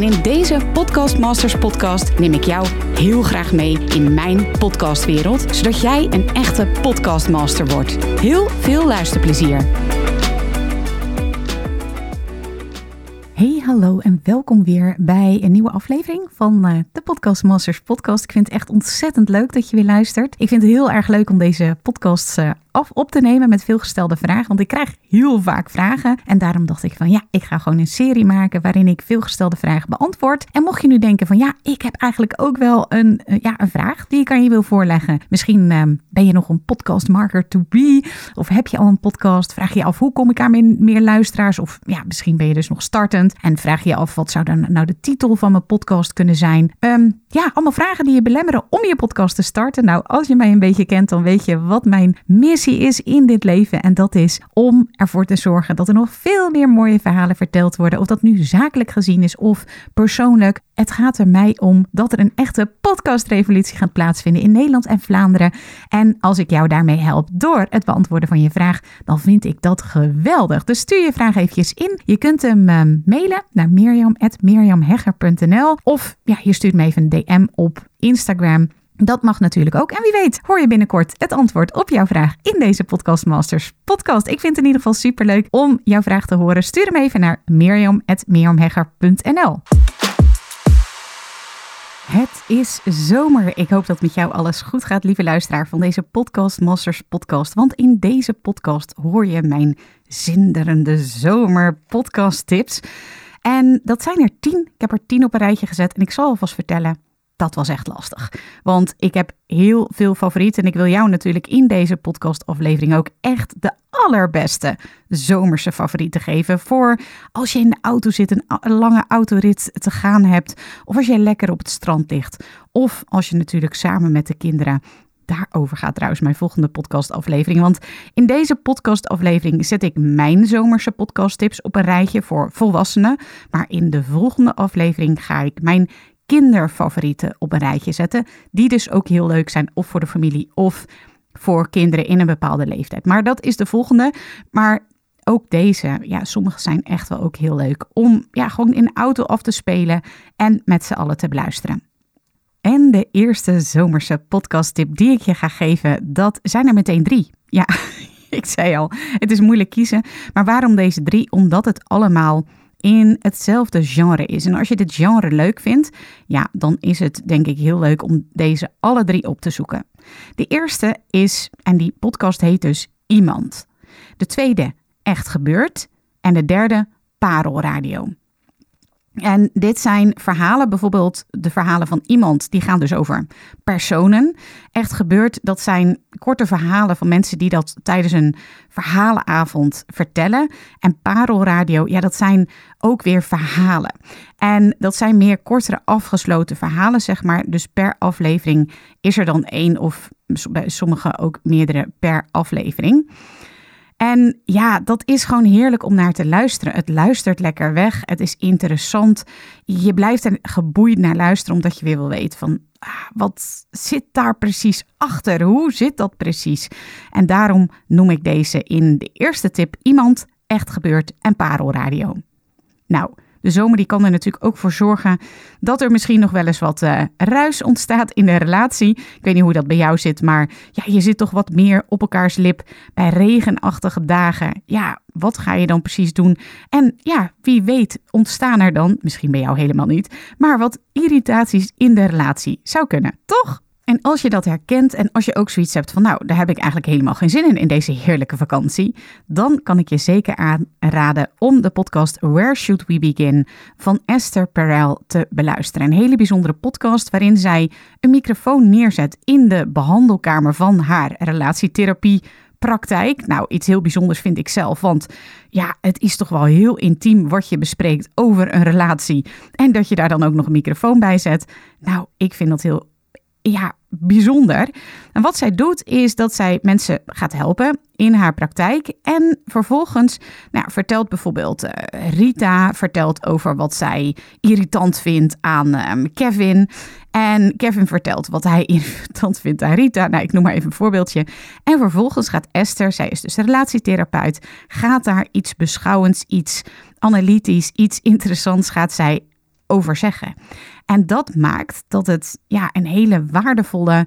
En in deze Podcast Masters podcast neem ik jou heel graag mee in mijn podcastwereld, zodat jij een echte podcastmaster wordt. Heel veel luisterplezier. Hey, hallo en welkom weer bij een nieuwe aflevering van uh, de Podcast Masters podcast. Ik vind het echt ontzettend leuk dat je weer luistert. Ik vind het heel erg leuk om deze podcasts uh, af op te nemen met veelgestelde vragen. Want ik krijg heel vaak vragen. En daarom dacht ik van ja, ik ga gewoon een serie maken waarin ik veelgestelde vragen beantwoord. En mocht je nu denken van ja, ik heb eigenlijk ook wel een, uh, ja, een vraag die ik aan je wil voorleggen. Misschien uh, ben je nog een podcast marker to be. Of heb je al een podcast? Vraag je af hoe kom ik aan meer, luisteraars? Of ja, misschien ben je dus nog startend. En vraag je af wat zou dan nou de titel van mijn podcast kunnen zijn? Um, ja, allemaal vragen die je belemmeren om je podcast te starten. Nou, als je mij een beetje kent, dan weet je wat mijn is in dit leven. En dat is om ervoor te zorgen dat er nog veel meer mooie verhalen verteld worden. Of dat nu zakelijk gezien is of persoonlijk. Het gaat er mij om dat er een echte podcastrevolutie gaat plaatsvinden in Nederland en Vlaanderen. En als ik jou daarmee help door het beantwoorden van je vraag, dan vind ik dat geweldig. Dus stuur je vraag eventjes in. Je kunt hem uh, mailen naar mirjam.mirjamhegger.nl of ja, je stuurt me even een DM op Instagram. Dat mag natuurlijk ook. En wie weet, hoor je binnenkort het antwoord op jouw vraag in deze Podcast Masters podcast. Ik vind het in ieder geval superleuk om jouw vraag te horen. Stuur hem even naar mirjam.mirjamhegger.nl. Het is zomer. Ik hoop dat met jou alles goed gaat, lieve luisteraar van deze Podcast Masters podcast. Want in deze podcast hoor je mijn zinderende zomer podcast tips. En dat zijn er tien. Ik heb er tien op een rijtje gezet en ik zal alvast vertellen dat was echt lastig. Want ik heb heel veel favorieten. En ik wil jou natuurlijk in deze podcastaflevering ook echt de allerbeste zomerse favorieten geven. Voor als je in de auto zit, een lange autorit te gaan hebt. Of als je lekker op het strand ligt. Of als je natuurlijk samen met de kinderen Daarover gaat trouwens mijn volgende podcastaflevering. Want in deze podcastaflevering zet ik mijn zomerse podcasttips op een rijtje voor volwassenen. Maar in de volgende aflevering ga ik mijn kinderfavorieten op een rijtje zetten. Die dus ook heel leuk zijn, of voor de familie of voor kinderen in een bepaalde leeftijd. Maar dat is de volgende. Maar ook deze, ja, sommige zijn echt wel ook heel leuk om ja, gewoon in de auto af te spelen en met z'n allen te beluisteren. En de eerste zomerse podcasttip die ik je ga geven, dat zijn er meteen drie. Ja, ik zei al, het is moeilijk kiezen. Maar waarom deze drie? Omdat het allemaal in hetzelfde genre is. En als je dit genre leuk vindt, ja, dan is het denk ik heel leuk om deze alle drie op te zoeken. De eerste is, en die podcast heet dus Iemand. De tweede, Echt Gebeurd. En de derde, Parelradio. En dit zijn verhalen, bijvoorbeeld de verhalen van iemand, die gaan dus over personen. Echt gebeurd, dat zijn korte verhalen van mensen die dat tijdens een verhalenavond vertellen. En parelradio, ja, dat zijn ook weer verhalen. En dat zijn meer kortere afgesloten verhalen, zeg maar. Dus per aflevering is er dan één of bij sommigen ook meerdere per aflevering. En ja, dat is gewoon heerlijk om naar te luisteren. Het luistert lekker weg. Het is interessant. Je blijft er geboeid naar luisteren, omdat je weer wil weten van ah, wat zit daar precies achter? Hoe zit dat precies? En daarom noem ik deze in de eerste tip iemand, echt gebeurd en parelradio. Nou, de zomer die kan er natuurlijk ook voor zorgen dat er misschien nog wel eens wat uh, ruis ontstaat in de relatie. Ik weet niet hoe dat bij jou zit, maar ja, je zit toch wat meer op elkaars lip bij regenachtige dagen. Ja, wat ga je dan precies doen? En ja, wie weet ontstaan er dan, misschien bij jou helemaal niet, maar wat irritaties in de relatie zou kunnen, toch? En als je dat herkent en als je ook zoiets hebt van, nou, daar heb ik eigenlijk helemaal geen zin in in deze heerlijke vakantie, dan kan ik je zeker aanraden om de podcast Where Should We Begin van Esther Perel te beluisteren. Een hele bijzondere podcast waarin zij een microfoon neerzet in de behandelkamer van haar relatietherapie praktijk. Nou, iets heel bijzonders vind ik zelf. Want ja, het is toch wel heel intiem wat je bespreekt over een relatie. En dat je daar dan ook nog een microfoon bij zet. Nou, ik vind dat heel ja, bijzonder. En wat zij doet is dat zij mensen gaat helpen in haar praktijk. En vervolgens nou, vertelt bijvoorbeeld uh, Rita vertelt over wat zij irritant vindt aan um, Kevin. En Kevin vertelt wat hij irritant vindt aan Rita. Nou, ik noem maar even een voorbeeldje. En vervolgens gaat Esther, zij is dus relatietherapeut, gaat daar iets beschouwends, iets analytisch, iets interessants gaat zij over zeggen. En dat maakt dat het ja, een hele waardevolle,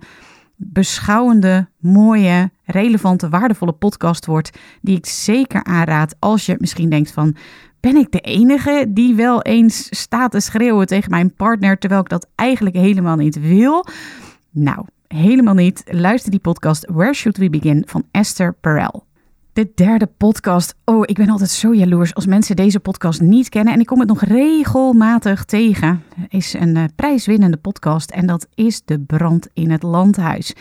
beschouwende, mooie, relevante, waardevolle podcast wordt. Die ik zeker aanraad als je misschien denkt van... Ben ik de enige die wel eens staat te schreeuwen tegen mijn partner terwijl ik dat eigenlijk helemaal niet wil? Nou, helemaal niet. Luister die podcast Where Should We Begin van Esther Perel. De derde podcast. Oh, ik ben altijd zo jaloers als mensen deze podcast niet kennen. En ik kom het nog regelmatig tegen. Is een uh, prijswinnende podcast. En dat is De Brand in het Landhuis.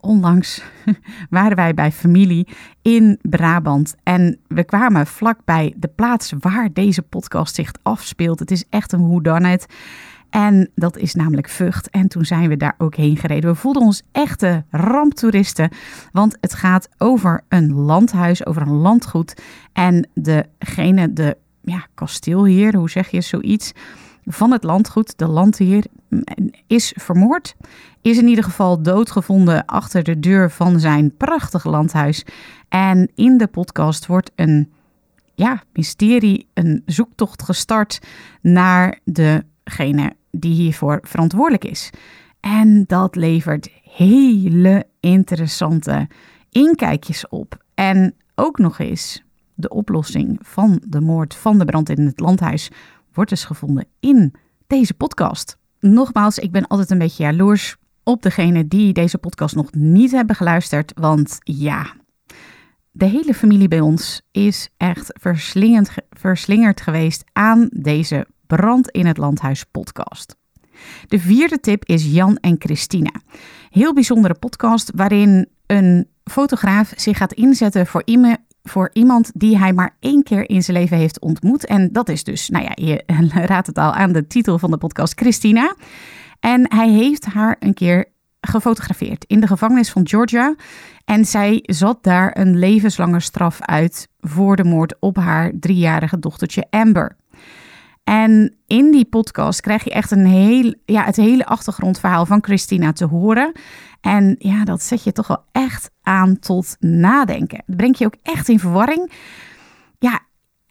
Onlangs waren wij bij familie in Brabant. En we kwamen vlakbij de plaats waar deze podcast zich afspeelt. Het is echt een whodunit. En dat is namelijk Vught. En toen zijn we daar ook heen gereden. We voelden ons echte ramptoeristen. Want het gaat over een landhuis, over een landgoed. En degene, de ja, kasteelheer, hoe zeg je zoiets, van het landgoed, de landheer, is vermoord. Is in ieder geval doodgevonden achter de deur van zijn prachtige landhuis. En in de podcast wordt een ja, mysterie, een zoektocht gestart naar degene die hiervoor verantwoordelijk is. En dat levert hele interessante inkijkjes op. En ook nog eens de oplossing van de moord van de brand in het landhuis wordt dus gevonden in deze podcast. Nogmaals, ik ben altijd een beetje jaloers op degene die deze podcast nog niet hebben geluisterd. Want ja, de hele familie bij ons is echt verslingend, verslingerd geweest aan deze Brand in het Landhuis podcast. De vierde tip is Jan en Christina. Heel bijzondere podcast waarin een fotograaf zich gaat inzetten voor, voor iemand die hij maar één keer in zijn leven heeft ontmoet. En dat is dus, nou ja, je raadt het al aan de titel van de podcast, Christina. En hij heeft haar een keer gefotografeerd in de gevangenis van Georgia. En zij zat daar een levenslange straf uit voor de moord op haar driejarige dochtertje Amber. En in die podcast krijg je echt een heel, ja, het hele achtergrondverhaal van Christina te horen. En ja, dat zet je toch wel echt aan tot nadenken. Dat brengt je ook echt in verwarring. Ja,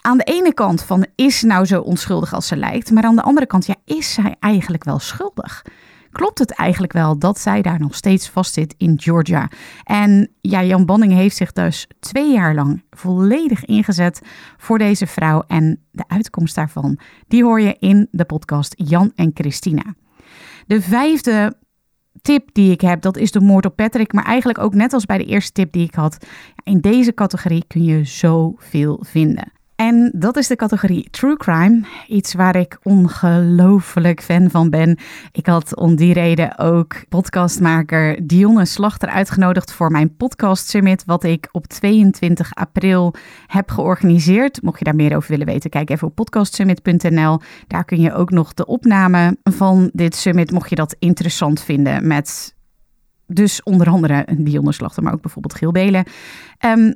aan de ene kant van is ze nou zo onschuldig als ze lijkt, maar aan de andere kant, ja, is zij eigenlijk wel schuldig? Klopt het eigenlijk wel dat zij daar nog steeds vastzit in Georgia. En ja, Jan Banning heeft zich dus twee jaar lang volledig ingezet voor deze vrouw. En de uitkomst daarvan, die hoor je in de podcast Jan en Christina. De vijfde tip die ik heb, dat is de moord op Patrick. Maar eigenlijk ook net als bij de eerste tip die ik had. In deze categorie kun je zoveel vinden. En dat is de categorie True Crime. Iets waar ik ongelooflijk fan van ben. Ik had om die reden ook podcastmaker Dionne Slachter uitgenodigd voor mijn podcast summit. Wat ik op 22 april heb georganiseerd. Mocht je daar meer over willen weten, kijk even op podcastsummit.nl. Daar kun je ook nog de opname van dit summit, mocht je dat interessant vinden. Met dus onder andere Dionne Slachter, maar ook bijvoorbeeld Giel Belen. Um,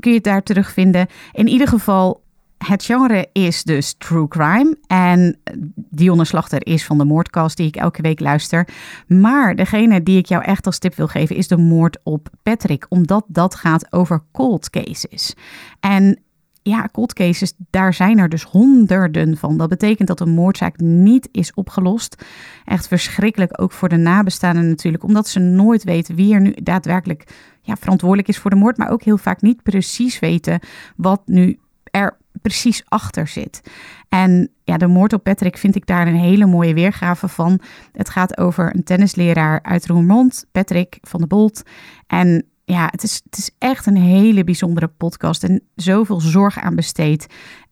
kun je het daar terugvinden. In ieder geval, het genre is dus true crime. En Dionne Slachter is van de moordcast die ik elke week luister. Maar degene die ik jou echt als tip wil geven is de moord op Patrick. Omdat dat gaat over cold cases. En ja, cold cases, daar zijn er dus honderden van. Dat betekent dat een moordzaak niet is opgelost. Echt verschrikkelijk, ook voor de nabestaanden natuurlijk, omdat ze nooit weten wie er nu daadwerkelijk ja, verantwoordelijk is voor de moord, maar ook heel vaak niet precies weten wat nu er precies achter zit. En ja, de moord op Patrick vind ik daar een hele mooie weergave van. Het gaat over een tennisleraar uit Roermond, Patrick van de Bolt. En ja, het is, het is echt een hele bijzondere podcast en zoveel zorg aan besteed.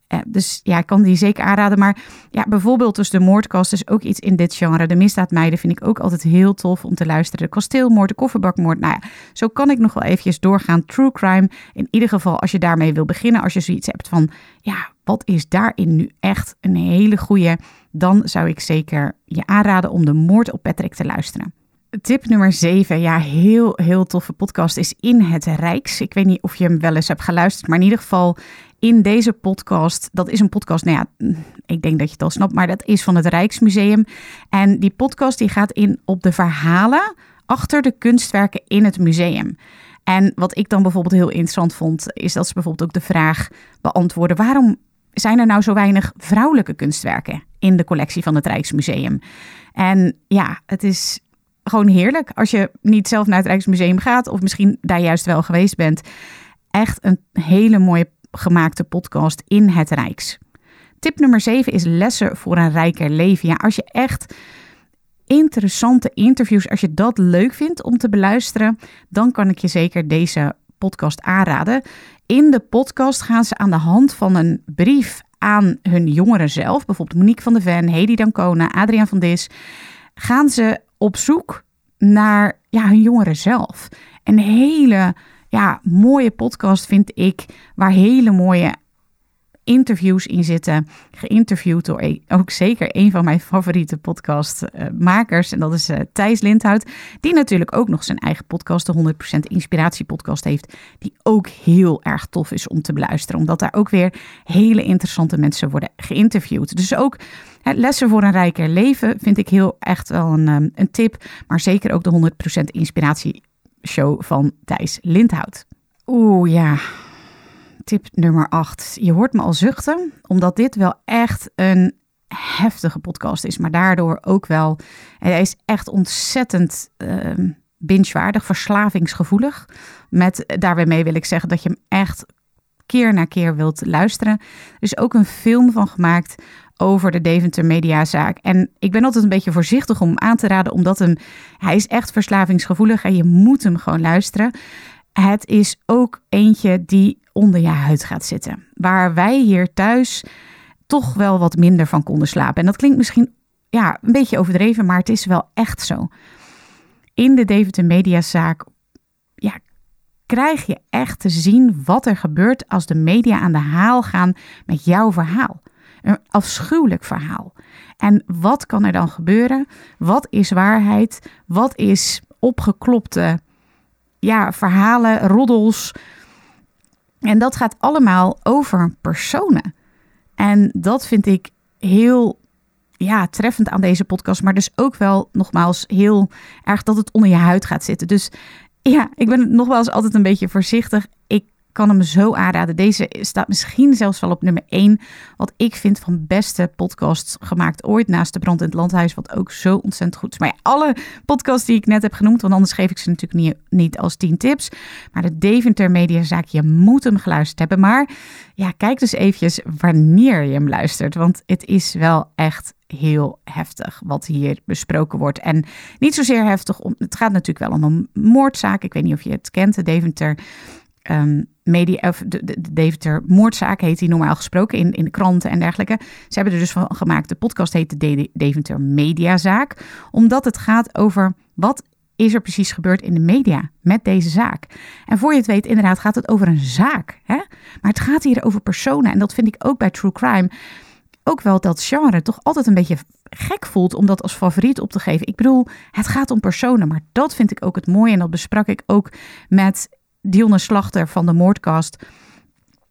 Uh, dus ja, ik kan die zeker aanraden. Maar ja, bijvoorbeeld dus de moordkast is ook iets in dit genre. De misdaadmeiden vind ik ook altijd heel tof om te luisteren. De kasteelmoord, de kofferbakmoord. Nou ja, zo kan ik nog wel eventjes doorgaan. True crime. In ieder geval als je daarmee wil beginnen. Als je zoiets hebt van, ja, wat is daarin nu echt een hele goede. Dan zou ik zeker je aanraden om de moord op Patrick te luisteren. Tip nummer 7, ja, heel, heel toffe podcast is In het Rijks. Ik weet niet of je hem wel eens hebt geluisterd, maar in ieder geval in deze podcast, dat is een podcast, nou ja, ik denk dat je het al snapt, maar dat is van het Rijksmuseum. En die podcast die gaat in op de verhalen achter de kunstwerken in het museum. En wat ik dan bijvoorbeeld heel interessant vond, is dat ze bijvoorbeeld ook de vraag beantwoorden: waarom zijn er nou zo weinig vrouwelijke kunstwerken in de collectie van het Rijksmuseum? En ja, het is gewoon heerlijk als je niet zelf naar het Rijksmuseum gaat, of misschien daar juist wel geweest bent. Echt een hele mooie gemaakte podcast in het Rijks. Tip nummer 7 is lessen voor een rijker leven. Ja, als je echt interessante interviews, als je dat leuk vindt om te beluisteren, dan kan ik je zeker deze podcast aanraden. In de podcast gaan ze aan de hand van een brief aan hun jongeren zelf, bijvoorbeeld Monique van de Ven, Hedy Dancona, Adriaan van Dis, gaan ze op zoek naar ja, hun jongeren zelf. Een hele ja, mooie podcast vind ik, waar hele mooie interviews in zitten. Geïnterviewd door ook zeker een van mijn favoriete podcastmakers. En dat is uh, Thijs Lindhout. Die natuurlijk ook nog zijn eigen podcast, de 100% Inspiratie podcast heeft. Die ook heel erg tof is om te beluisteren. Omdat daar ook weer hele interessante mensen worden geïnterviewd. Dus ook lessen voor een rijker leven vind ik heel echt wel een, um, een tip. Maar zeker ook de 100% Inspiratie show van Thijs Lindhout. Oeh ja, tip nummer 8. Je hoort me al zuchten, omdat dit wel echt een heftige podcast is, maar daardoor ook wel. Hij is echt ontzettend uh, bingewaardig, verslavingsgevoelig. Met daarbij mee wil ik zeggen dat je hem echt keer na keer wilt luisteren. Er is ook een film van gemaakt over de Deventer Mediazaak. En ik ben altijd een beetje voorzichtig om aan te raden, omdat hem, hij is echt verslavingsgevoelig en je moet hem gewoon luisteren. Het is ook eentje die onder je huid gaat zitten. Waar wij hier thuis toch wel wat minder van konden slapen. En dat klinkt misschien ja, een beetje overdreven, maar het is wel echt zo. In de Deventer Mediazaak ja, krijg je echt te zien wat er gebeurt als de media aan de haal gaan met jouw verhaal. Een afschuwelijk verhaal. En wat kan er dan gebeuren? Wat is waarheid? Wat is opgeklopte ja, verhalen, roddels? En dat gaat allemaal over personen. En dat vind ik heel ja, treffend aan deze podcast. Maar dus ook wel nogmaals heel erg dat het onder je huid gaat zitten. Dus ja, ik ben nogmaals altijd een beetje voorzichtig. Kan hem zo aanraden. Deze staat misschien zelfs wel op nummer 1. Wat ik vind van beste podcasts gemaakt ooit. Naast de Brand in het Landhuis. Wat ook zo ontzettend goed is. Maar alle podcasts die ik net heb genoemd. Want anders geef ik ze natuurlijk niet, niet als 10 tips. Maar de Deventer Mediazaak. Je moet hem geluisterd hebben. Maar ja, kijk dus eventjes wanneer je hem luistert. Want het is wel echt heel heftig wat hier besproken wordt. En niet zozeer heftig. Om, het gaat natuurlijk wel om een moordzaak. Ik weet niet of je het kent. De Deventer um, media, de, Deventer moordzaak heet die normaal gesproken in, in de kranten en dergelijke. Ze hebben er dus van gemaakt. De podcast heet de Deventer Mediazaak. Omdat het gaat over wat is er precies gebeurd in de media met deze zaak. En voor je het weet, inderdaad, gaat het over een zaak. Hè? Maar het gaat hier over personen. En dat vind ik ook bij True Crime. Ook wel dat genre toch altijd een beetje gek voelt om dat als favoriet op te geven. Ik bedoel, het gaat om personen, maar dat vind ik ook het mooie. En dat besprak ik ook met Dionne Slachter van de Moordcast.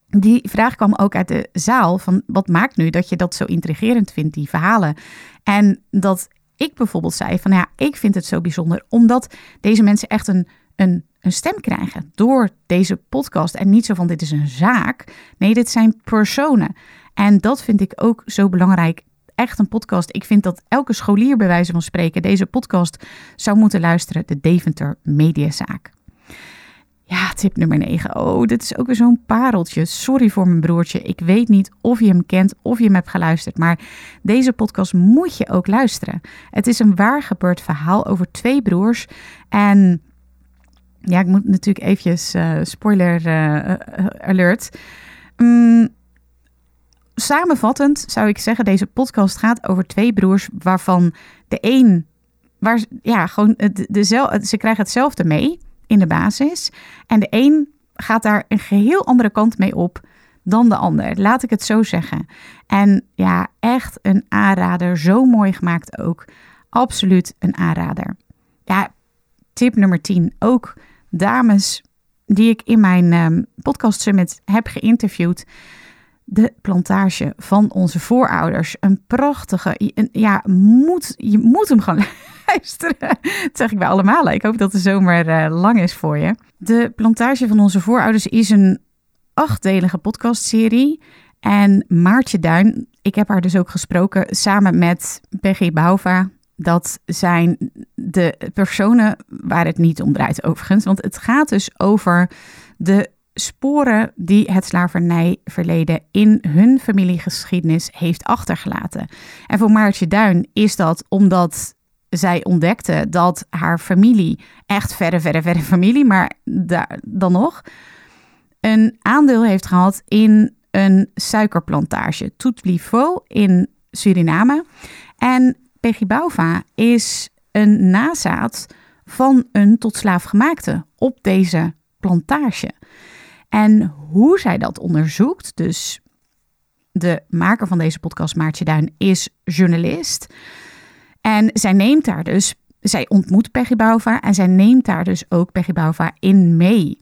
Die vraag kwam ook uit de zaal van wat maakt nu dat je dat zo intrigerend vindt, die verhalen. En dat ik bijvoorbeeld zei van ja, ik vind het zo bijzonder omdat deze mensen echt een, een, een stem krijgen door deze podcast. En niet zo van dit is een zaak. Nee, dit zijn personen. En dat vind ik ook zo belangrijk. Echt een podcast. Ik vind dat elke scholier bij wijze van spreken deze podcast zou moeten luisteren. De Deventer Mediazaak. Ja, tip nummer 9. Oh, dit is ook weer zo'n pareltje. Sorry voor mijn broertje. Ik weet niet of je hem kent of je hem hebt geluisterd. Maar deze podcast moet je ook luisteren. Het is een waar gebeurd verhaal over twee broers. En ja, ik moet natuurlijk eventjes uh, spoiler uh, alert. Um, samenvattend zou ik zeggen, deze podcast gaat over twee broers waarvan de een, waar, ja, gewoon de, de, ze krijgen hetzelfde mee in de basis. En de een gaat daar een geheel andere kant mee op dan de ander. Laat ik het zo zeggen. En ja, echt een aanrader. Zo mooi gemaakt ook. Absoluut een aanrader. ja, tip nummer 10. Ook dames die ik in mijn um, podcast summit heb geïnterviewd. De plantage van onze voorouders. Een prachtige. Een, ja, moet, je moet hem gaan luisteren. Dat zeg ik bij allemaal. Ik hoop dat de zomer uh, lang is voor je. De plantage van onze voorouders is een achtdelige podcastserie. En Maartje Duin, ik heb haar dus ook gesproken samen met Peggy Bouva. Dat zijn de personen waar het niet om draait overigens. Want het gaat dus over de sporen die het slavernijverleden in hun familiegeschiedenis heeft achtergelaten. En voor Maartje Duin is dat omdat zij ontdekte dat haar familie, echt verre, verre, verre familie, maar daar, dan nog, een aandeel heeft gehad in een suikerplantage, Toutlifo in Suriname. En Peggy Bauva is een nazaat van een tot slaaf gemaakte op deze plantage. En hoe zij dat onderzoekt, dus de maker van deze podcast, Maartje Duin, is journalist. En zij neemt daar dus, zij ontmoet Peggy Bauva en zij neemt daar dus ook Peggy Bauva in mee.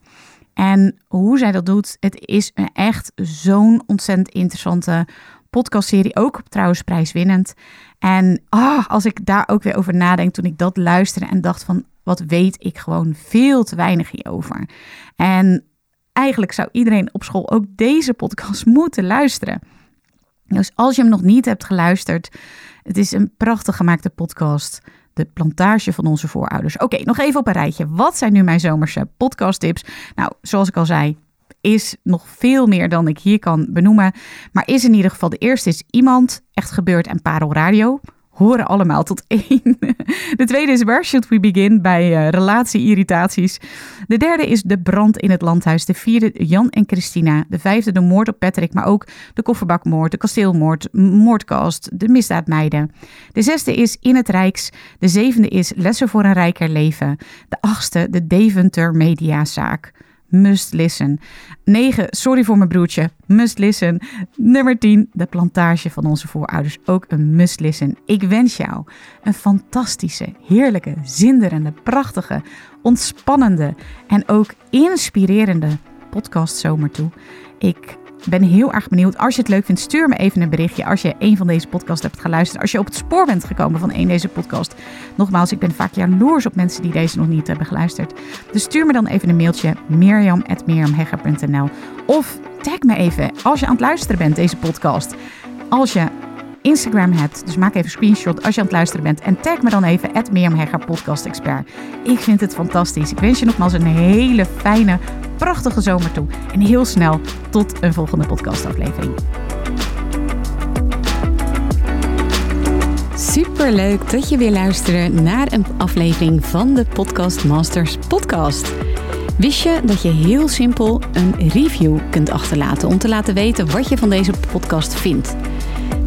En hoe zij dat doet, het is een echt zo'n ontzettend interessante podcastserie. Ook trouwens prijswinnend. En ah, als ik daar ook weer over nadenk, toen ik dat luisterde en dacht van, wat weet ik gewoon veel te weinig hierover. En eigenlijk zou iedereen op school ook deze podcast moeten luisteren. Dus als je hem nog niet hebt geluisterd, het is een prachtig gemaakte podcast. De plantage van onze voorouders. Oké, nog even op een rijtje. Wat zijn nu mijn zomerse podcasttips? Nou, zoals ik al zei, is nog veel meer dan ik hier kan benoemen. Maar is in ieder geval de eerste is iemand, echt gebeurd en Parel Radio horen allemaal tot één. De tweede is Where Should We Begin bij uh, relatie-irritaties. De derde is de brand in het landhuis. De vierde Jan en Christina. De vijfde de moord op Patrick, maar ook de kofferbakmoord, de kasteelmoord, moordkast, de misdaadmeiden. De zesde is In het Rijks. De zevende is Lessen voor een rijker leven. De achtste de Deventer Mediazaak must listen. 9, sorry voor mijn broertje, must listen. Nummer 10, de plantage van onze voorouders, ook een must listen. Ik wens jou een fantastische, heerlijke, zinderende, prachtige, ontspannende en ook inspirerende podcast zomer toe. Ik ben heel erg benieuwd. Als je het leuk vindt, stuur me even een berichtje. Als je een van deze podcasts hebt geluisterd. Als je op het spoor bent gekomen van een deze podcast. Nogmaals, ik ben vaak jaloers op mensen die deze nog niet hebben geluisterd. Dus stuur me dan even een mailtje. Mirjam.mirjamhegger.nl Of tag me even als je aan het luisteren bent, deze podcast. Als je Instagram hebt. Dus maak even een screenshot als je aan het luisteren bent. En tag me dan even, Mirjam podcast expert. Ik vind het fantastisch. Ik wens je nogmaals een hele fijne, prachtige zomer toe. En heel snel tot een volgende podcastaflevering. Super leuk dat je weer luistert naar een aflevering van de Podcast Masters podcast. Wist je dat je heel simpel een review kunt achterlaten om te laten weten wat je van deze podcast vindt?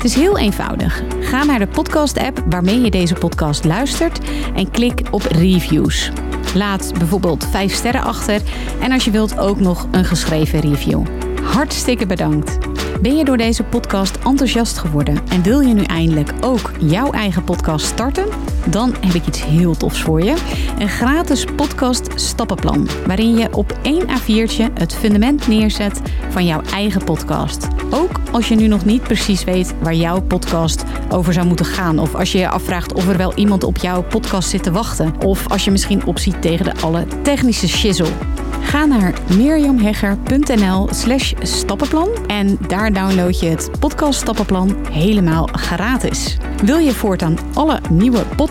Het is heel eenvoudig. Ga naar de podcast-app waarmee je deze podcast luistert en klik op reviews. Laat bijvoorbeeld 5 sterren achter en als je wilt ook nog een geschreven review. Hartstikke bedankt. Ben je door deze podcast enthousiast geworden en wil je nu eindelijk ook jouw eigen podcast starten? Dan heb ik iets heel tofs voor je. Een gratis podcast stappenplan, waarin je op één A4'tje het fundament neerzet van jouw eigen podcast. Ook als je nu nog niet precies weet waar jouw podcast over zou moeten gaan. Of als je je afvraagt of er wel iemand op jouw podcast zit te wachten. Of als je misschien opziet tegen de alle technische shizzle. Ga naar mirjamhegger.nl slash stappenplan en daar download je het podcast stappenplan helemaal gratis. Wil je voortaan alle nieuwe